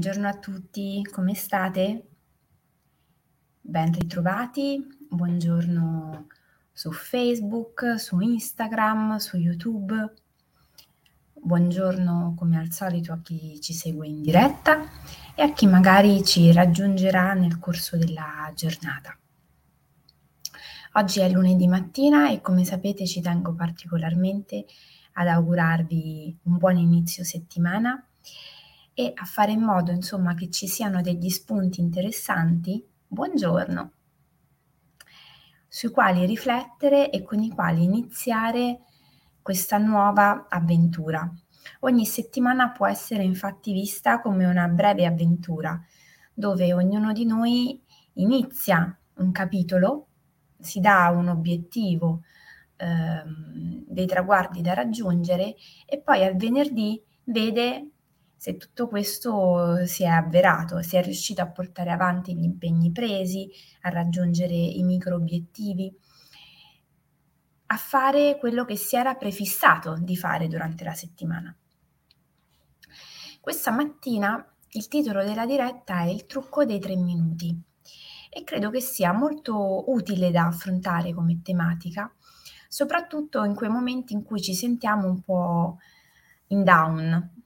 Buongiorno a tutti, come state? Ben ritrovati, buongiorno su Facebook, su Instagram, su YouTube. Buongiorno come al solito a chi ci segue in diretta e a chi magari ci raggiungerà nel corso della giornata. Oggi è lunedì mattina e come sapete ci tengo particolarmente ad augurarvi un buon inizio settimana e a fare in modo insomma che ci siano degli spunti interessanti, buongiorno, sui quali riflettere e con i quali iniziare questa nuova avventura. Ogni settimana può essere infatti vista come una breve avventura dove ognuno di noi inizia un capitolo, si dà un obiettivo, ehm, dei traguardi da raggiungere e poi al venerdì vede se tutto questo si è avverato, si è riuscito a portare avanti gli impegni presi, a raggiungere i micro obiettivi, a fare quello che si era prefissato di fare durante la settimana. Questa mattina il titolo della diretta è Il trucco dei tre minuti e credo che sia molto utile da affrontare come tematica, soprattutto in quei momenti in cui ci sentiamo un po' in down,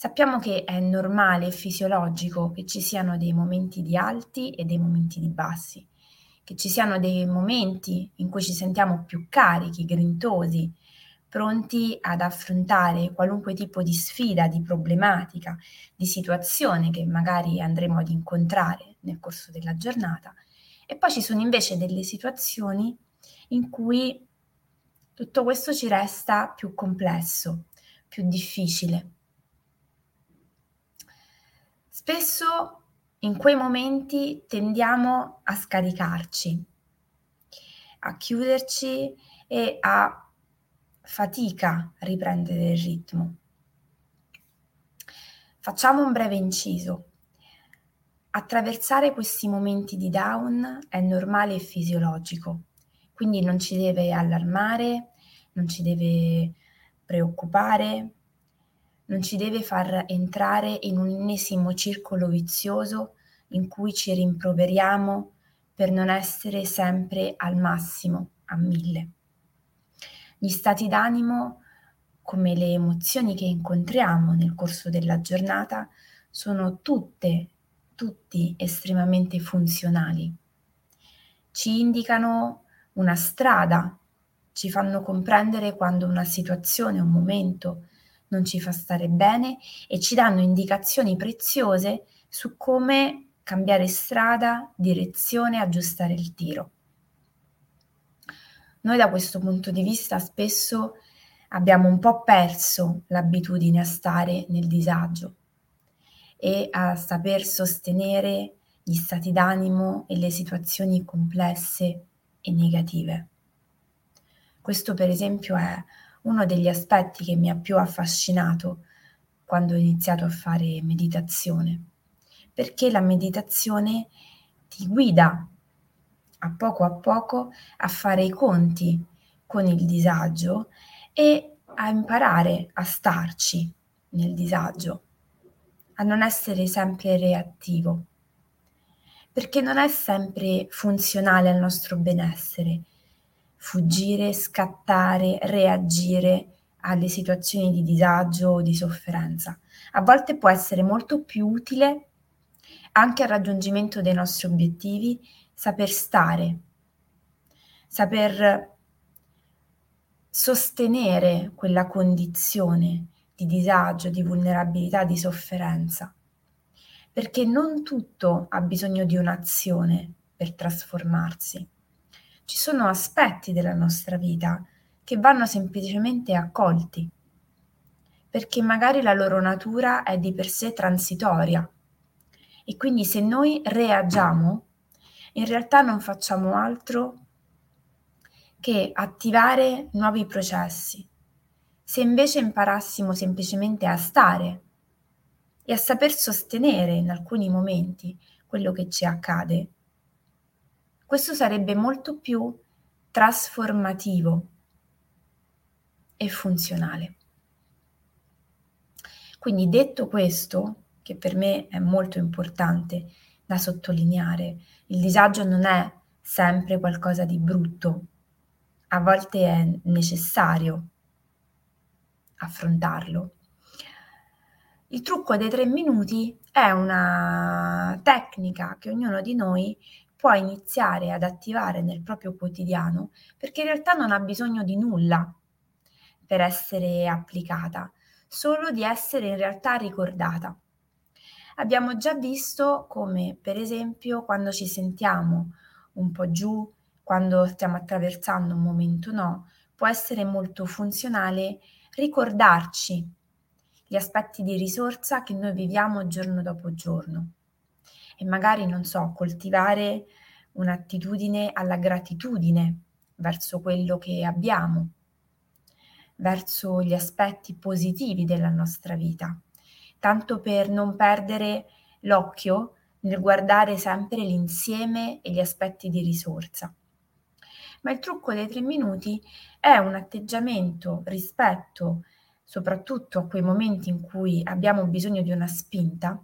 Sappiamo che è normale e fisiologico che ci siano dei momenti di alti e dei momenti di bassi, che ci siano dei momenti in cui ci sentiamo più carichi, grintosi, pronti ad affrontare qualunque tipo di sfida, di problematica, di situazione che magari andremo ad incontrare nel corso della giornata. E poi ci sono invece delle situazioni in cui tutto questo ci resta più complesso, più difficile Spesso in quei momenti tendiamo a scaricarci, a chiuderci e a fatica riprendere il ritmo. Facciamo un breve inciso. Attraversare questi momenti di down è normale e fisiologico, quindi non ci deve allarmare, non ci deve preoccupare, non ci deve far entrare in un ennesimo circolo vizioso in cui ci rimproveriamo per non essere sempre al massimo, a mille. Gli stati d'animo, come le emozioni che incontriamo nel corso della giornata, sono tutte, tutti estremamente funzionali. Ci indicano una strada, ci fanno comprendere quando una situazione, un momento, non ci fa stare bene e ci danno indicazioni preziose su come cambiare strada, direzione, aggiustare il tiro. Noi da questo punto di vista spesso abbiamo un po' perso l'abitudine a stare nel disagio e a saper sostenere gli stati d'animo e le situazioni complesse e negative. Questo per esempio è uno degli aspetti che mi ha più affascinato quando ho iniziato a fare meditazione, perché la meditazione ti guida a poco a poco a fare i conti con il disagio e a imparare a starci nel disagio, a non essere sempre reattivo, perché non è sempre funzionale al nostro benessere fuggire, scattare, reagire alle situazioni di disagio o di sofferenza. A volte può essere molto più utile anche al raggiungimento dei nostri obiettivi saper stare, saper sostenere quella condizione di disagio, di vulnerabilità, di sofferenza, perché non tutto ha bisogno di un'azione per trasformarsi ci sono aspetti della nostra vita che vanno semplicemente accolti, perché magari la loro natura è di per sé transitoria e quindi se noi reagiamo, in realtà non facciamo altro che attivare nuovi processi. Se invece imparassimo semplicemente a stare e a saper sostenere in alcuni momenti quello che ci accade, questo sarebbe molto più trasformativo e funzionale. Quindi detto questo, che per me è molto importante da sottolineare, il disagio non è sempre qualcosa di brutto, a volte è necessario affrontarlo. Il trucco dei tre minuti è una tecnica che ognuno di noi può iniziare ad attivare nel proprio quotidiano perché in realtà non ha bisogno di nulla per essere applicata, solo di essere in realtà ricordata. Abbiamo già visto come, per esempio, quando ci sentiamo un po' giù, quando stiamo attraversando un momento no, può essere molto funzionale ricordarci gli aspetti di risorsa che noi viviamo giorno dopo giorno e magari, non so, coltivare un'attitudine alla gratitudine verso quello che abbiamo, verso gli aspetti positivi della nostra vita, tanto per non perdere l'occhio nel guardare sempre l'insieme e gli aspetti di risorsa. Ma il trucco dei tre minuti è un atteggiamento rispetto soprattutto a quei momenti in cui abbiamo bisogno di una spinta,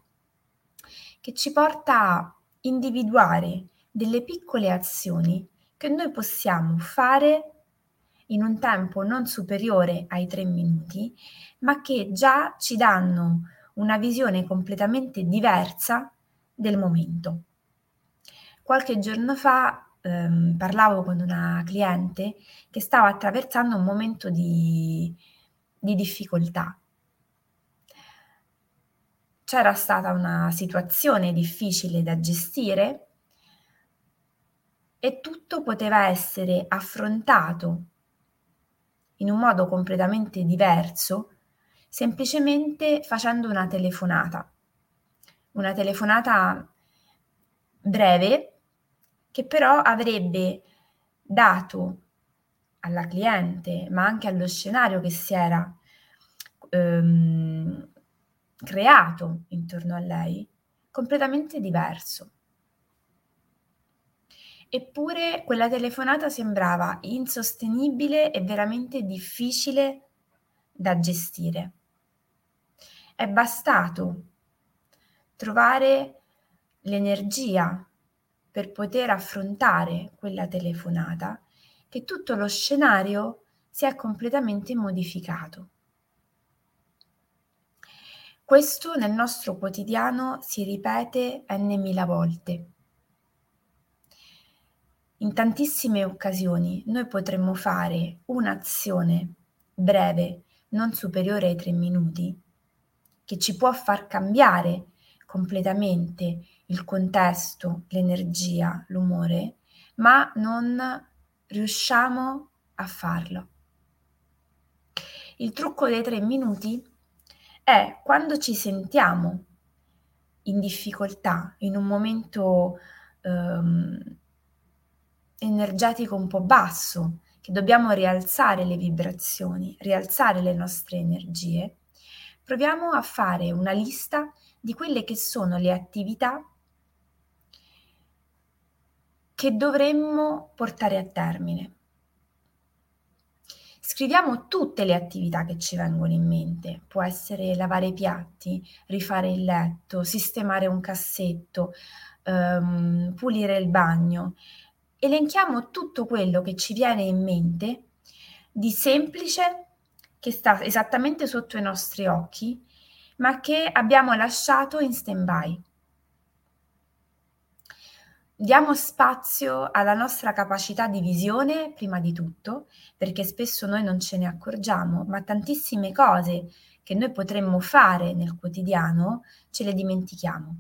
che ci porta a individuare delle piccole azioni che noi possiamo fare in un tempo non superiore ai tre minuti, ma che già ci danno una visione completamente diversa del momento. Qualche giorno fa ehm, parlavo con una cliente che stava attraversando un momento di, di difficoltà. C'era stata una situazione difficile da gestire e tutto poteva essere affrontato in un modo completamente diverso semplicemente facendo una telefonata. Una telefonata breve che però avrebbe dato alla cliente, ma anche allo scenario che si era ehm, creato intorno a lei, completamente diverso. Eppure quella telefonata sembrava insostenibile e veramente difficile da gestire. È bastato trovare l'energia per poter affrontare quella telefonata che tutto lo scenario si è completamente modificato. Questo nel nostro quotidiano si ripete n mila volte. In tantissime occasioni noi potremmo fare un'azione breve, non superiore ai tre minuti, che ci può far cambiare completamente il contesto, l'energia, l'umore, ma non riusciamo a farlo. Il trucco dei tre minuti è quando ci sentiamo in difficoltà, in un momento ehm, energetico un po' basso, che dobbiamo rialzare le vibrazioni, rialzare le nostre energie, proviamo a fare una lista di quelle che sono le attività che dovremmo portare a termine. Scriviamo tutte le attività che ci vengono in mente. Può essere lavare i piatti, rifare il letto, sistemare un cassetto, um, pulire il bagno. Elenchiamo tutto quello che ci viene in mente di semplice che sta esattamente sotto i nostri occhi, ma che abbiamo lasciato in stand-by diamo spazio alla nostra capacità di visione, prima di tutto, perché spesso noi non ce ne accorgiamo, ma tantissime cose che noi potremmo fare nel quotidiano ce le dimentichiamo.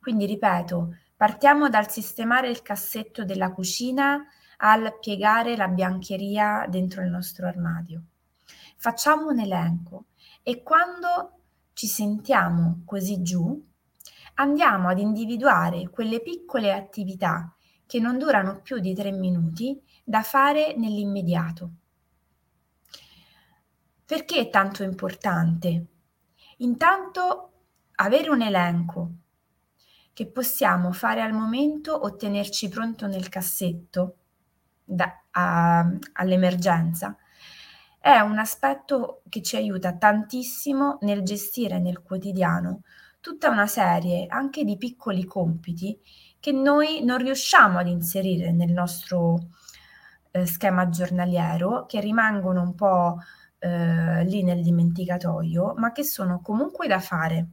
Quindi ripeto, partiamo dal sistemare il cassetto della cucina al piegare la biancheria dentro il nostro armadio. Facciamo un elenco e quando ci sentiamo così giù, andiamo ad individuare quelle piccole attività che non durano più di tre minuti da fare nell'immediato. Perché è tanto importante? Intanto avere un elenco che possiamo fare al momento o tenerci pronto nel cassetto da, a, all'emergenza è un aspetto che ci aiuta tantissimo nel gestire nel quotidiano tutta una serie anche di piccoli compiti che noi non riusciamo ad inserire nel nostro eh, schema giornaliero, che rimangono un po' eh, lì nel dimenticatoio, ma che sono comunque da fare.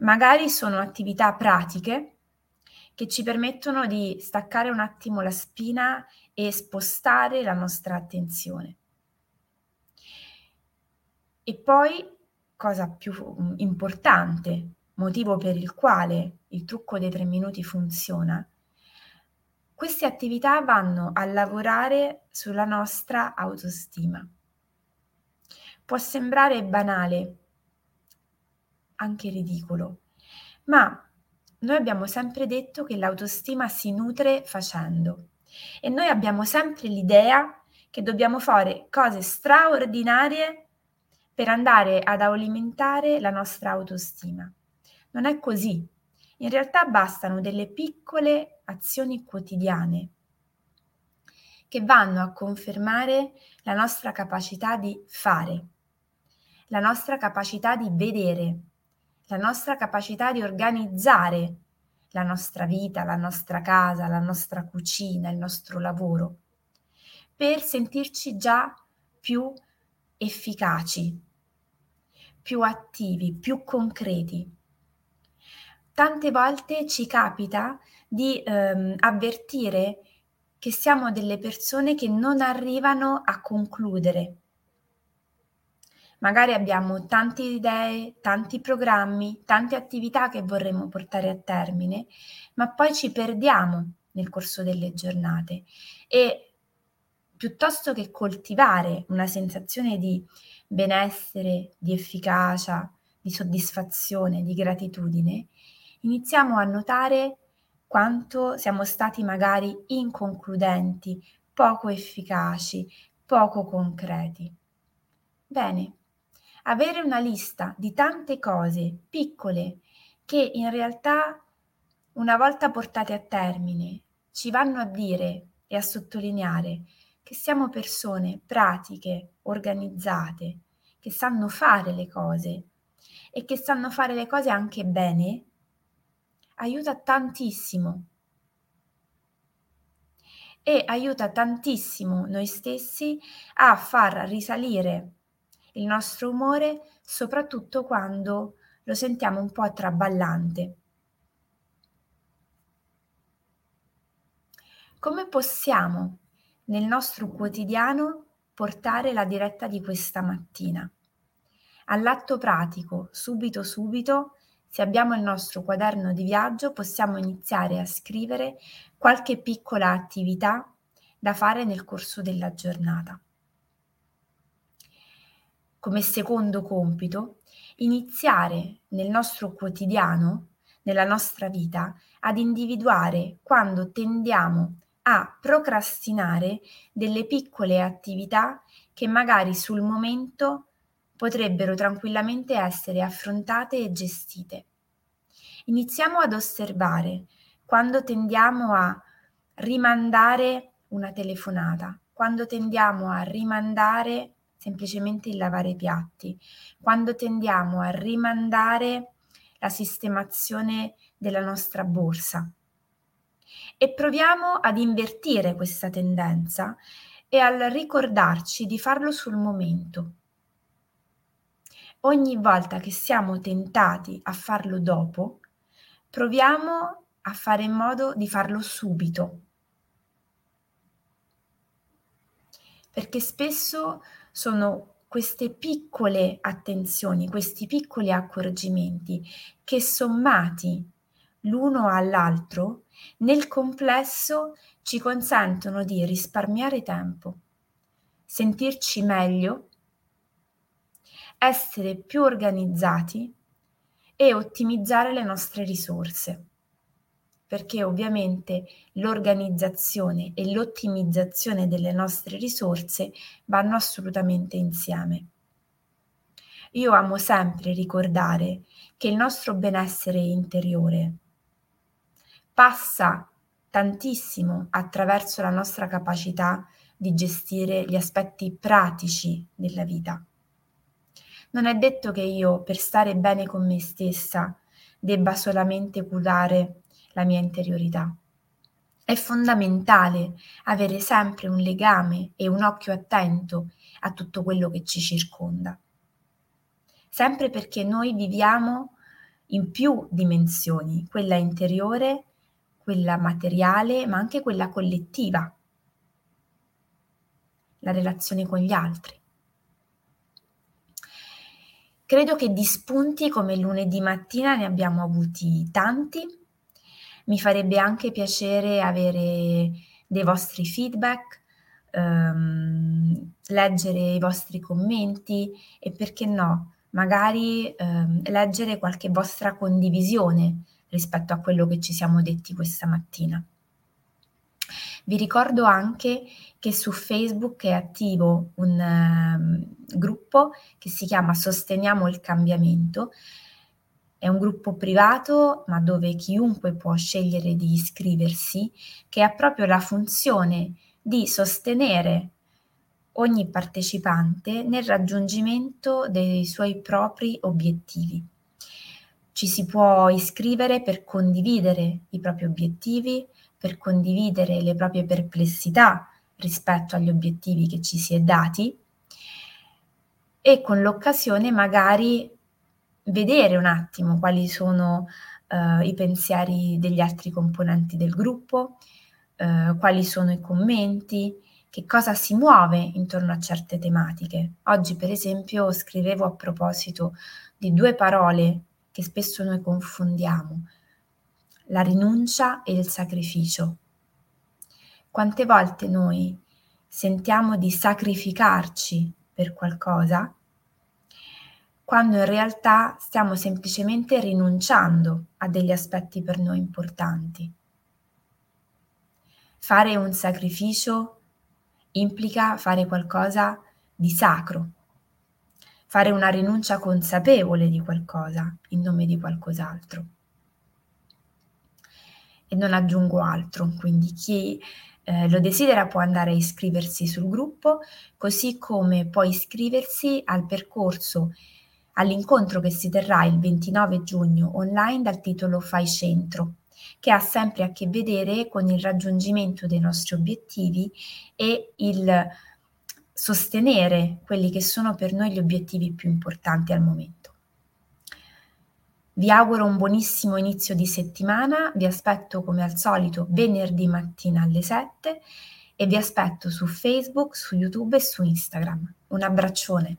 Magari sono attività pratiche che ci permettono di staccare un attimo la spina e spostare la nostra attenzione. E poi, cosa più mm, importante, motivo per il quale il trucco dei tre minuti funziona, queste attività vanno a lavorare sulla nostra autostima. Può sembrare banale, anche ridicolo, ma noi abbiamo sempre detto che l'autostima si nutre facendo e noi abbiamo sempre l'idea che dobbiamo fare cose straordinarie per andare ad alimentare la nostra autostima. Non è così. In realtà bastano delle piccole azioni quotidiane che vanno a confermare la nostra capacità di fare, la nostra capacità di vedere, la nostra capacità di organizzare la nostra vita, la nostra casa, la nostra cucina, il nostro lavoro, per sentirci già più efficaci, più attivi, più concreti tante volte ci capita di ehm, avvertire che siamo delle persone che non arrivano a concludere. Magari abbiamo tante idee, tanti programmi, tante attività che vorremmo portare a termine, ma poi ci perdiamo nel corso delle giornate e piuttosto che coltivare una sensazione di benessere, di efficacia, di soddisfazione, di gratitudine, iniziamo a notare quanto siamo stati magari inconcludenti, poco efficaci, poco concreti. Bene, avere una lista di tante cose piccole che in realtà una volta portate a termine ci vanno a dire e a sottolineare che siamo persone pratiche, organizzate, che sanno fare le cose e che sanno fare le cose anche bene, aiuta tantissimo e aiuta tantissimo noi stessi a far risalire il nostro umore, soprattutto quando lo sentiamo un po' traballante. Come possiamo nel nostro quotidiano portare la diretta di questa mattina? All'atto pratico, subito subito, se abbiamo il nostro quaderno di viaggio possiamo iniziare a scrivere qualche piccola attività da fare nel corso della giornata. Come secondo compito, iniziare nel nostro quotidiano, nella nostra vita, ad individuare quando tendiamo a procrastinare delle piccole attività che magari sul momento potrebbero tranquillamente essere affrontate e gestite. Iniziamo ad osservare quando tendiamo a rimandare una telefonata, quando tendiamo a rimandare semplicemente il lavare i piatti, quando tendiamo a rimandare la sistemazione della nostra borsa. E proviamo ad invertire questa tendenza e al ricordarci di farlo sul momento, ogni volta che siamo tentati a farlo dopo, proviamo a fare in modo di farlo subito. Perché spesso sono queste piccole attenzioni, questi piccoli accorgimenti che sommati l'uno all'altro, nel complesso ci consentono di risparmiare tempo, sentirci meglio essere più organizzati e ottimizzare le nostre risorse, perché ovviamente l'organizzazione e l'ottimizzazione delle nostre risorse vanno assolutamente insieme. Io amo sempre ricordare che il nostro benessere interiore passa tantissimo attraverso la nostra capacità di gestire gli aspetti pratici della vita. Non è detto che io per stare bene con me stessa debba solamente curare la mia interiorità. È fondamentale avere sempre un legame e un occhio attento a tutto quello che ci circonda. Sempre perché noi viviamo in più dimensioni, quella interiore, quella materiale, ma anche quella collettiva, la relazione con gli altri. Credo che di spunti come lunedì mattina ne abbiamo avuti tanti. Mi farebbe anche piacere avere dei vostri feedback, ehm, leggere i vostri commenti e perché no, magari ehm, leggere qualche vostra condivisione rispetto a quello che ci siamo detti questa mattina. Vi ricordo anche che su Facebook è attivo un um, gruppo che si chiama Sosteniamo il cambiamento è un gruppo privato, ma dove chiunque può scegliere di iscriversi, che ha proprio la funzione di sostenere ogni partecipante nel raggiungimento dei suoi propri obiettivi. Ci si può iscrivere per condividere i propri obiettivi, per condividere le proprie perplessità rispetto agli obiettivi che ci si è dati e con l'occasione magari vedere un attimo quali sono uh, i pensieri degli altri componenti del gruppo, uh, quali sono i commenti, che cosa si muove intorno a certe tematiche. Oggi, per esempio, scrivevo a proposito di due parole che spesso noi confondiamo, la rinuncia e il sacrificio. Quante volte noi sentiamo di sacrificarci per qualcosa quando in realtà stiamo semplicemente rinunciando a degli aspetti per noi importanti. Fare un sacrificio implica fare qualcosa di sacro, fare una rinuncia consapevole di qualcosa in nome di qualcos'altro. E non aggiungo altro, quindi chi eh, lo desidera può andare a iscriversi sul gruppo, così come può iscriversi al percorso all'incontro che si terrà il 29 giugno online dal titolo Fai centro, che ha sempre a che vedere con il raggiungimento dei nostri obiettivi e il sostenere quelli che sono per noi gli obiettivi più importanti al momento. Vi auguro un buonissimo inizio di settimana, vi aspetto come al solito venerdì mattina alle 7 e vi aspetto su Facebook, su YouTube e su Instagram. Un abbraccione.